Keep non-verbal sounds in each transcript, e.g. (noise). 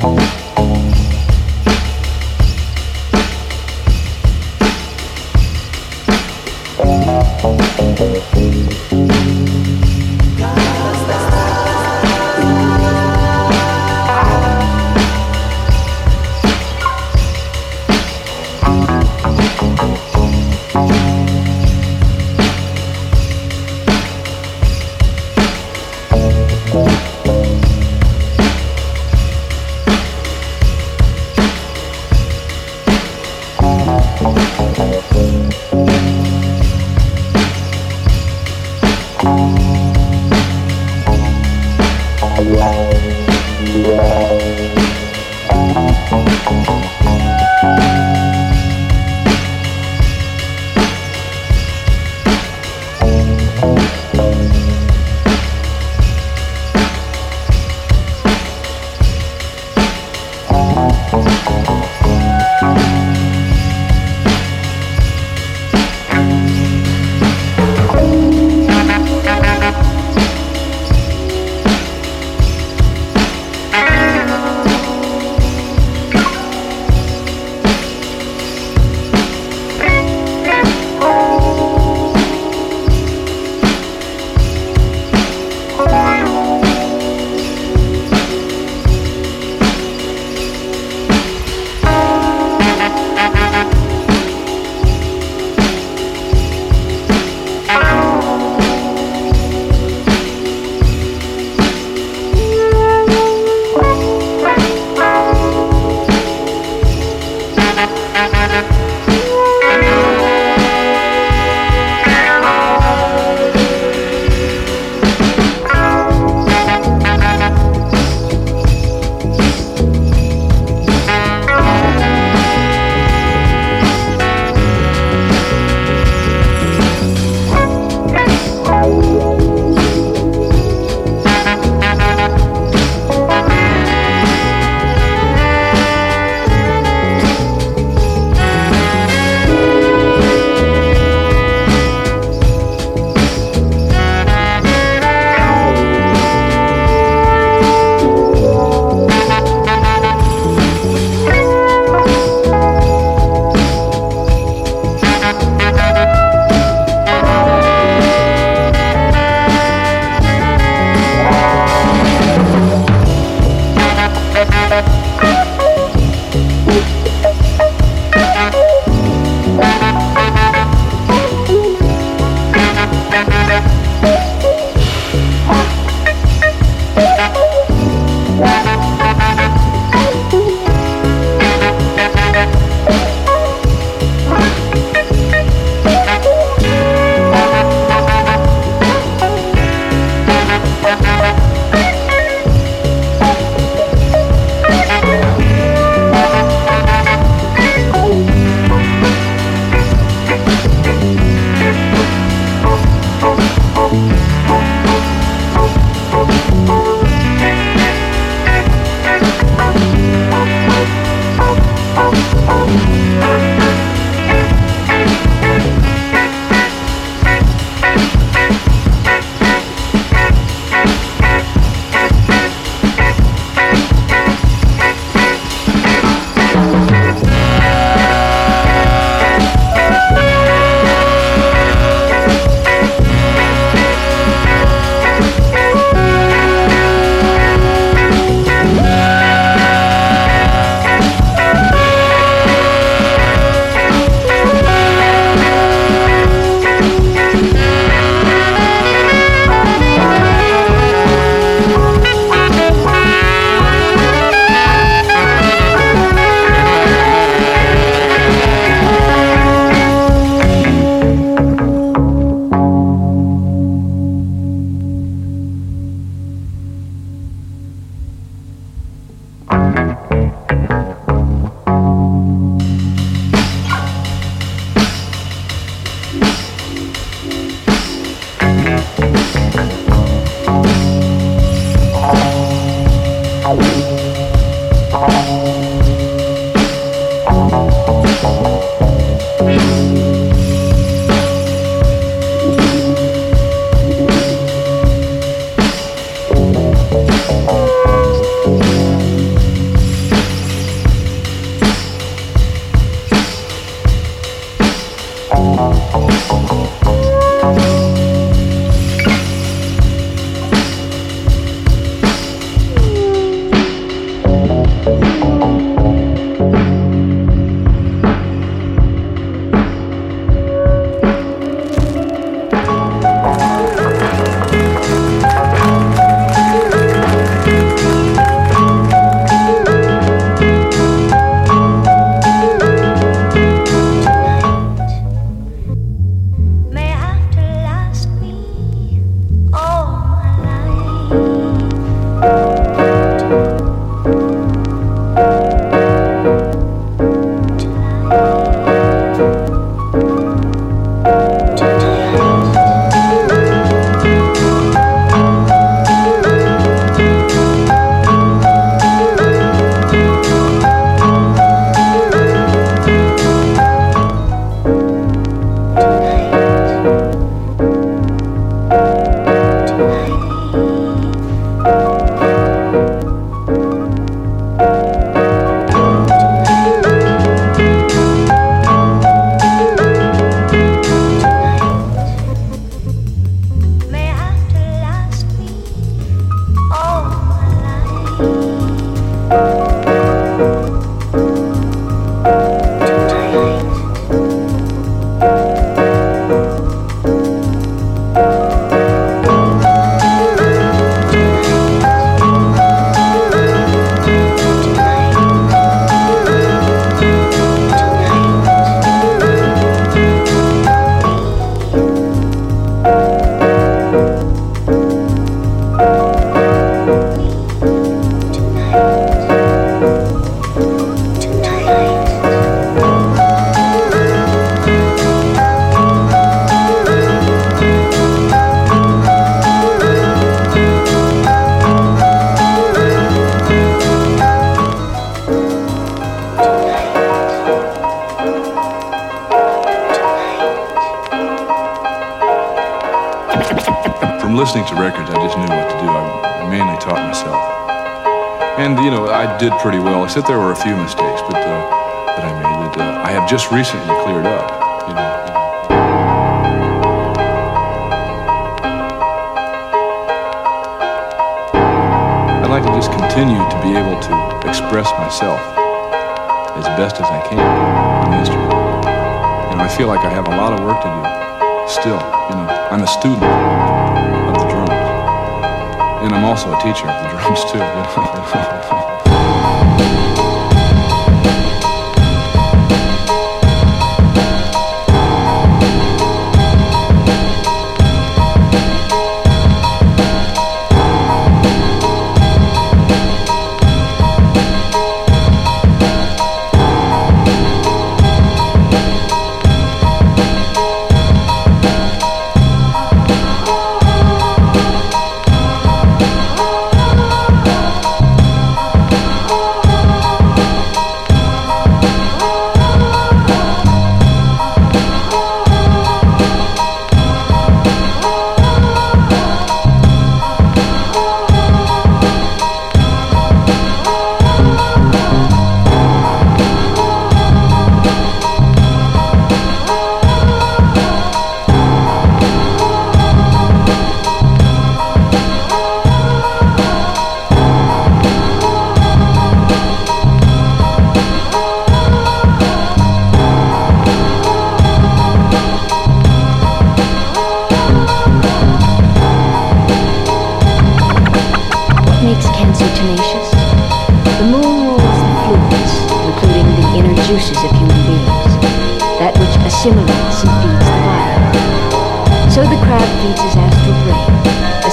Thank uh, that I made that uh, I have just recently cleared up. You know. I'd like to just continue to be able to express myself as best as I can on the instrument. And I feel like I have a lot of work to do still. You know, I'm a student of the drums. And I'm also a teacher of the drums too. You know? (laughs)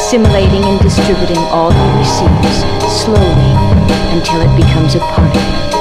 assimilating and distributing all he receives slowly until it becomes a part of him.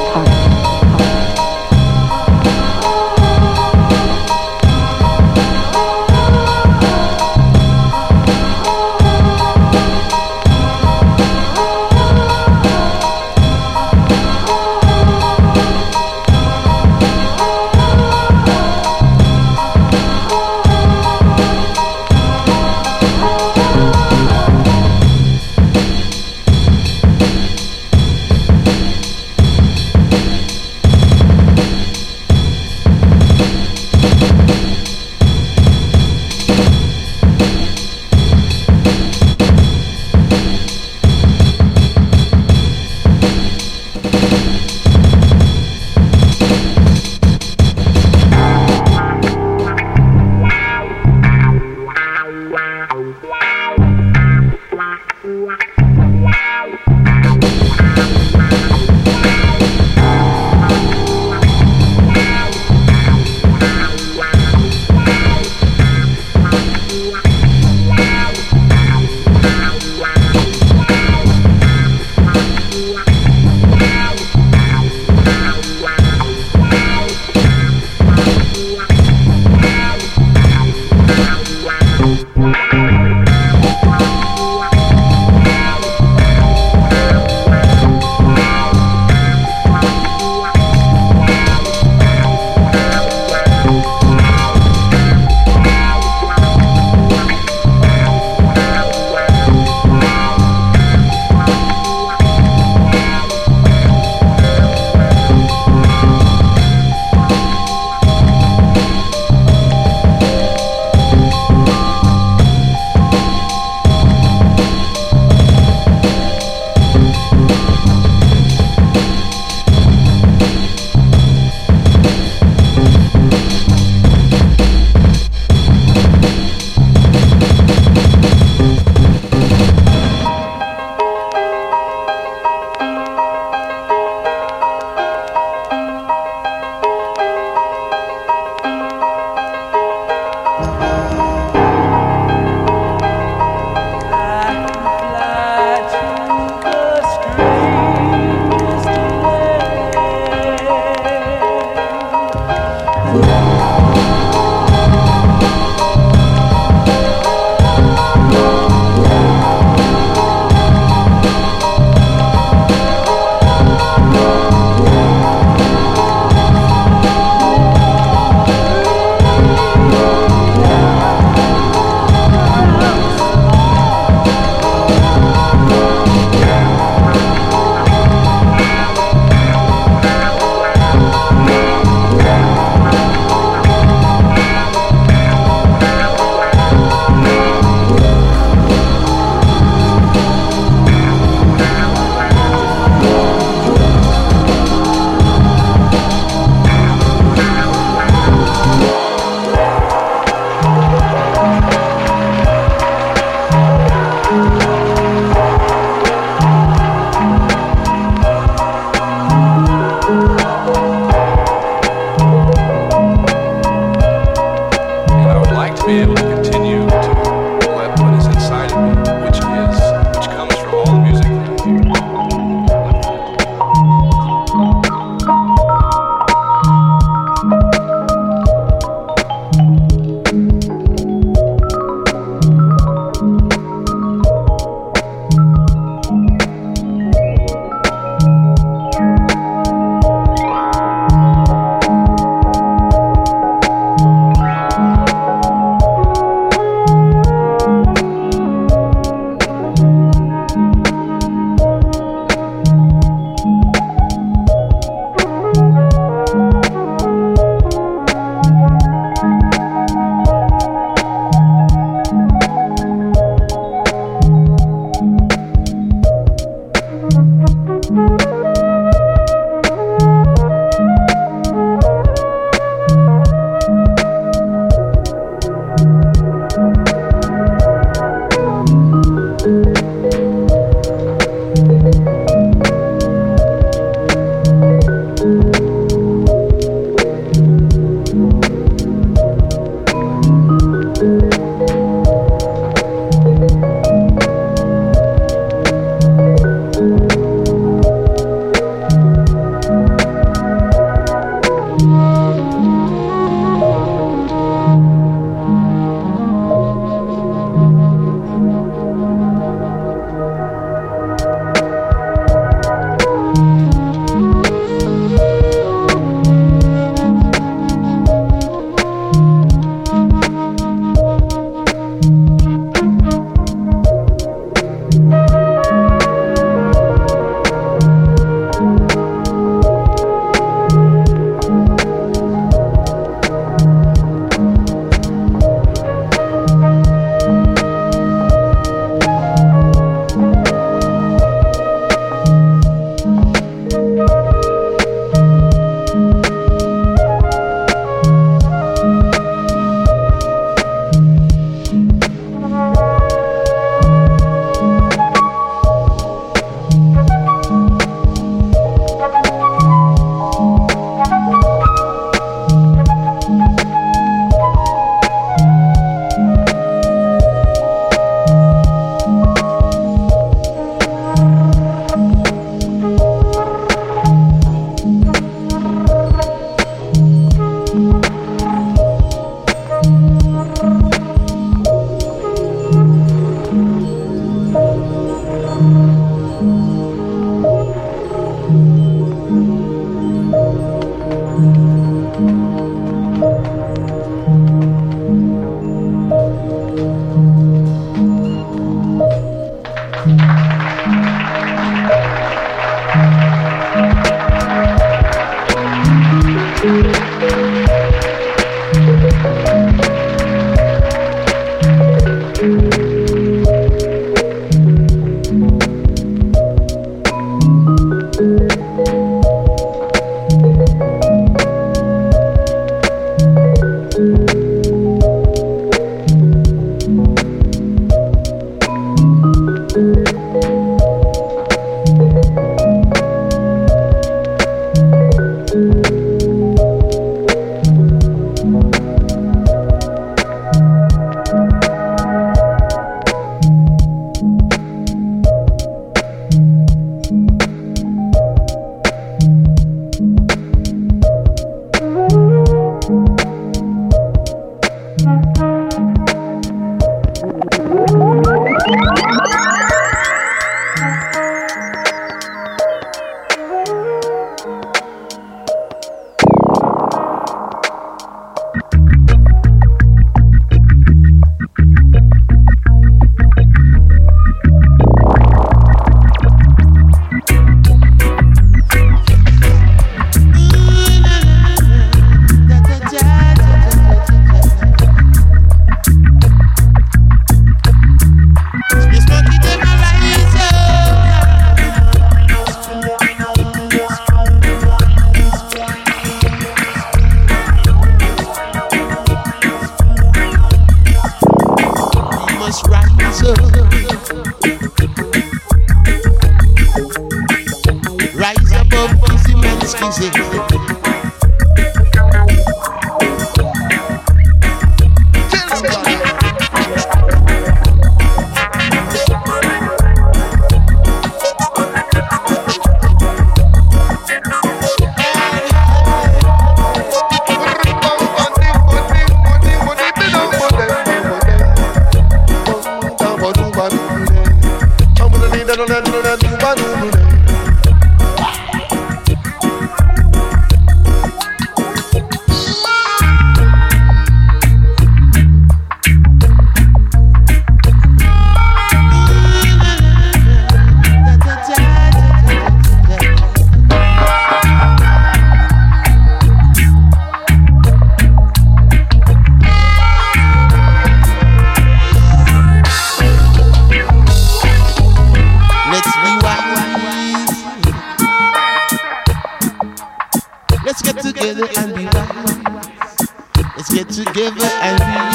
together and we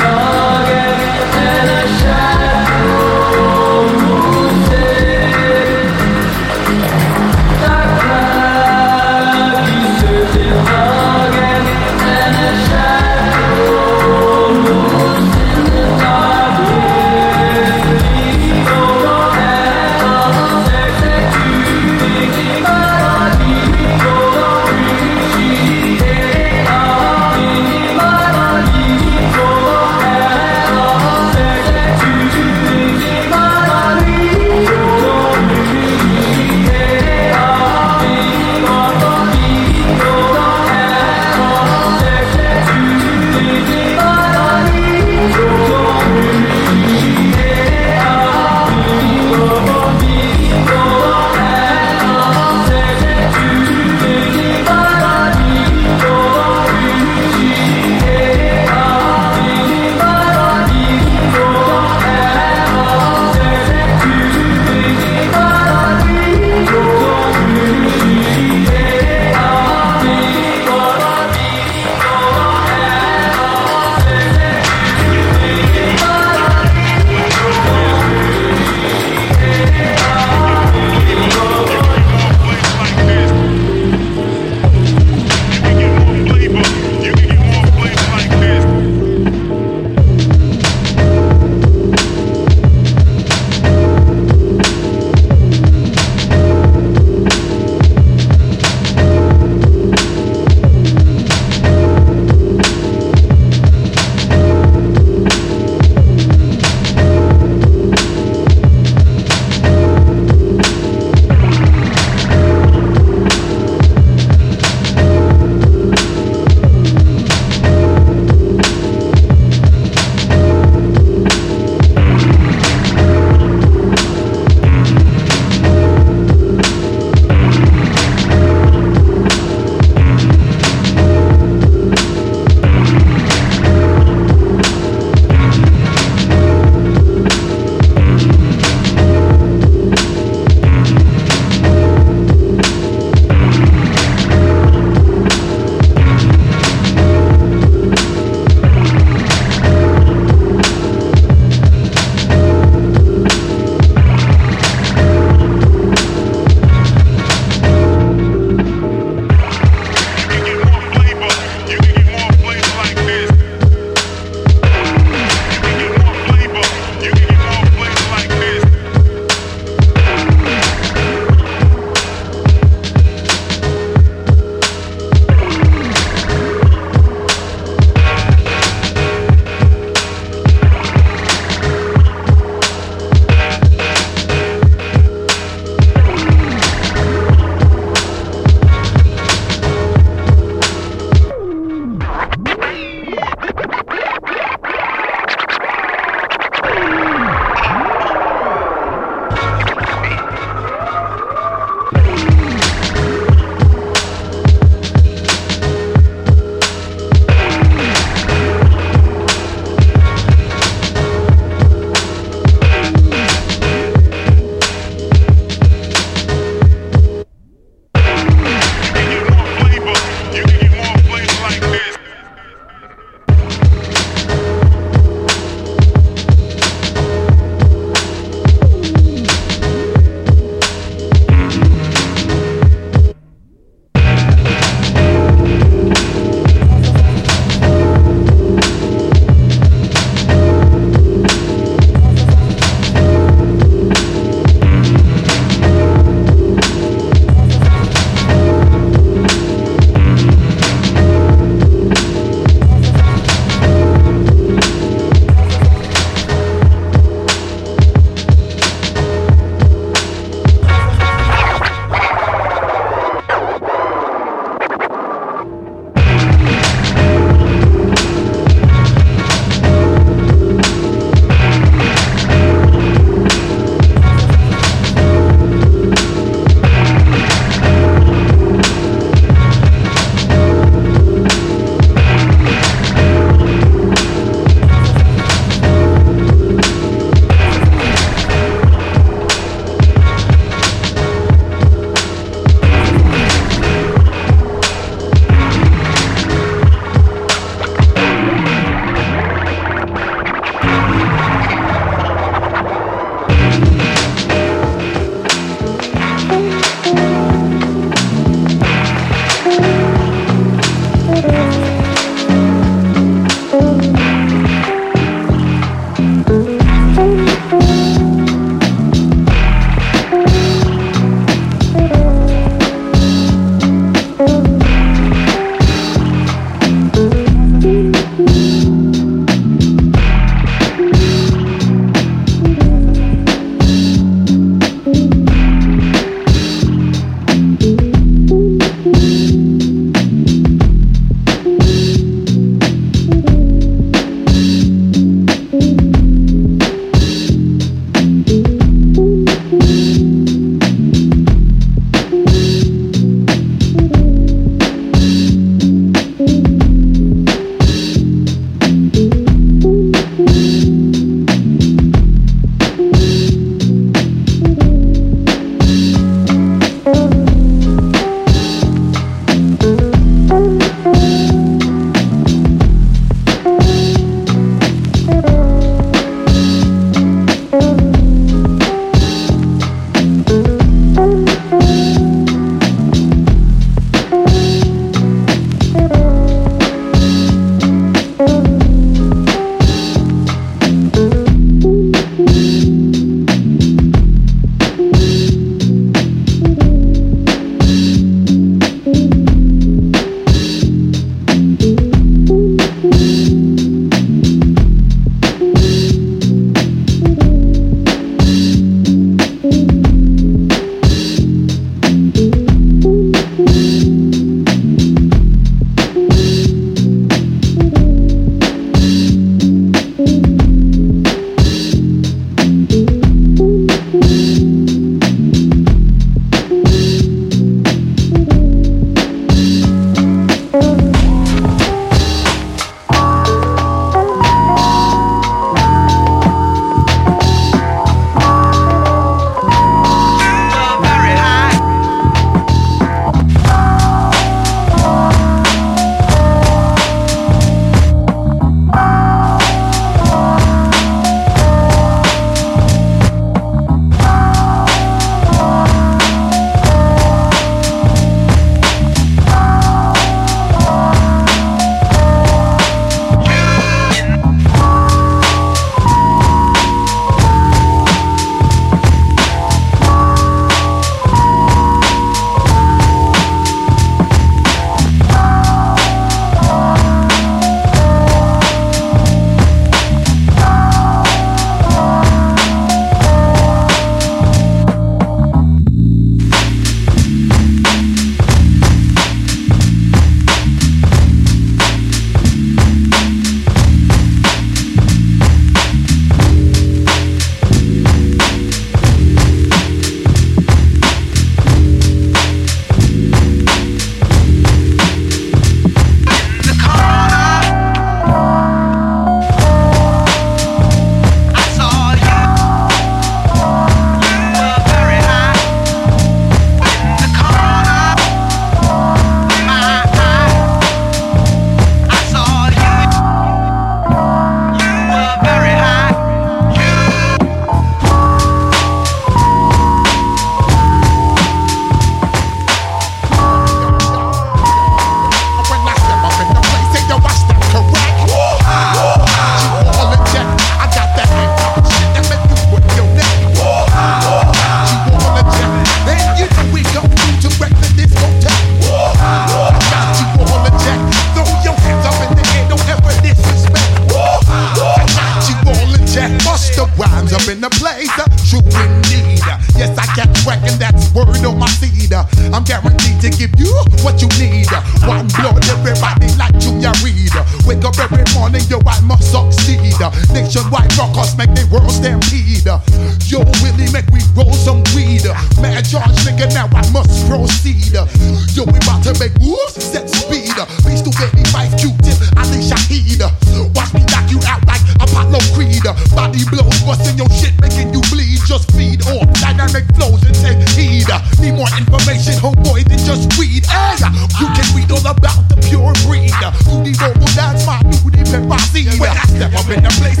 body blows, busting your shit, making you bleed. Just feed off dynamic flows and take heed. Need more information, homeboy, than just weed. Hey, you can read all about the pure breed. You need vocals, that's my duty, pep see. When I step up in the place,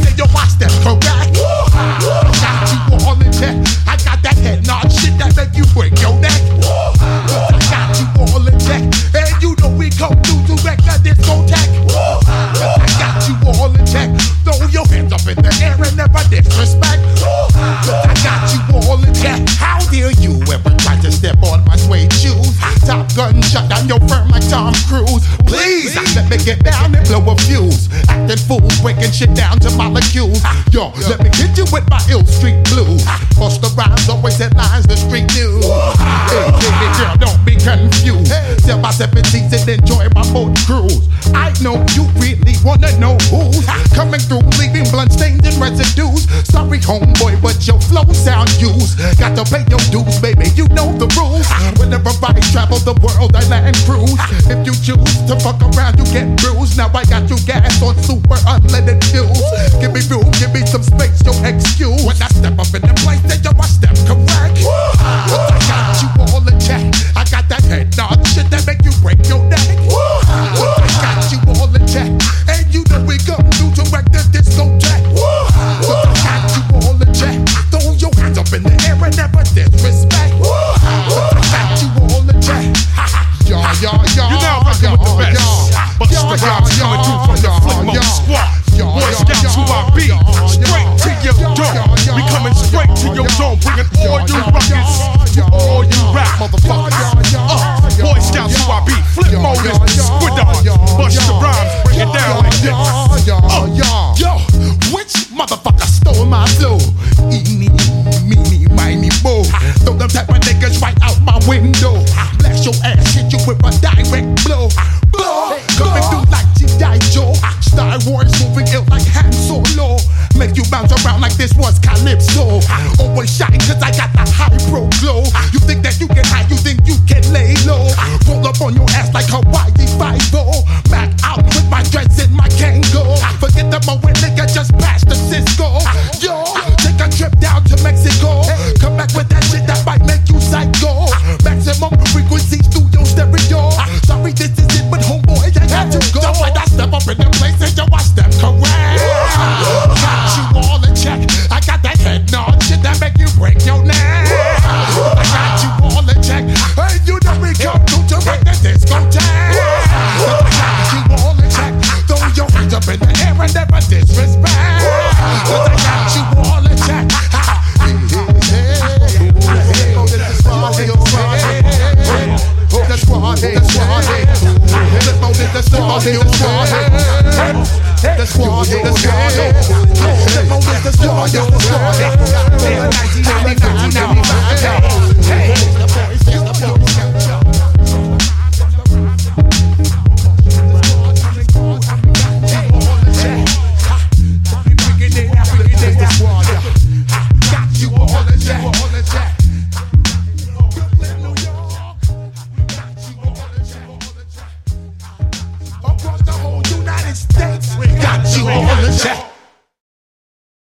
the world, I land cruise. If you choose to fuck around, you get bruised.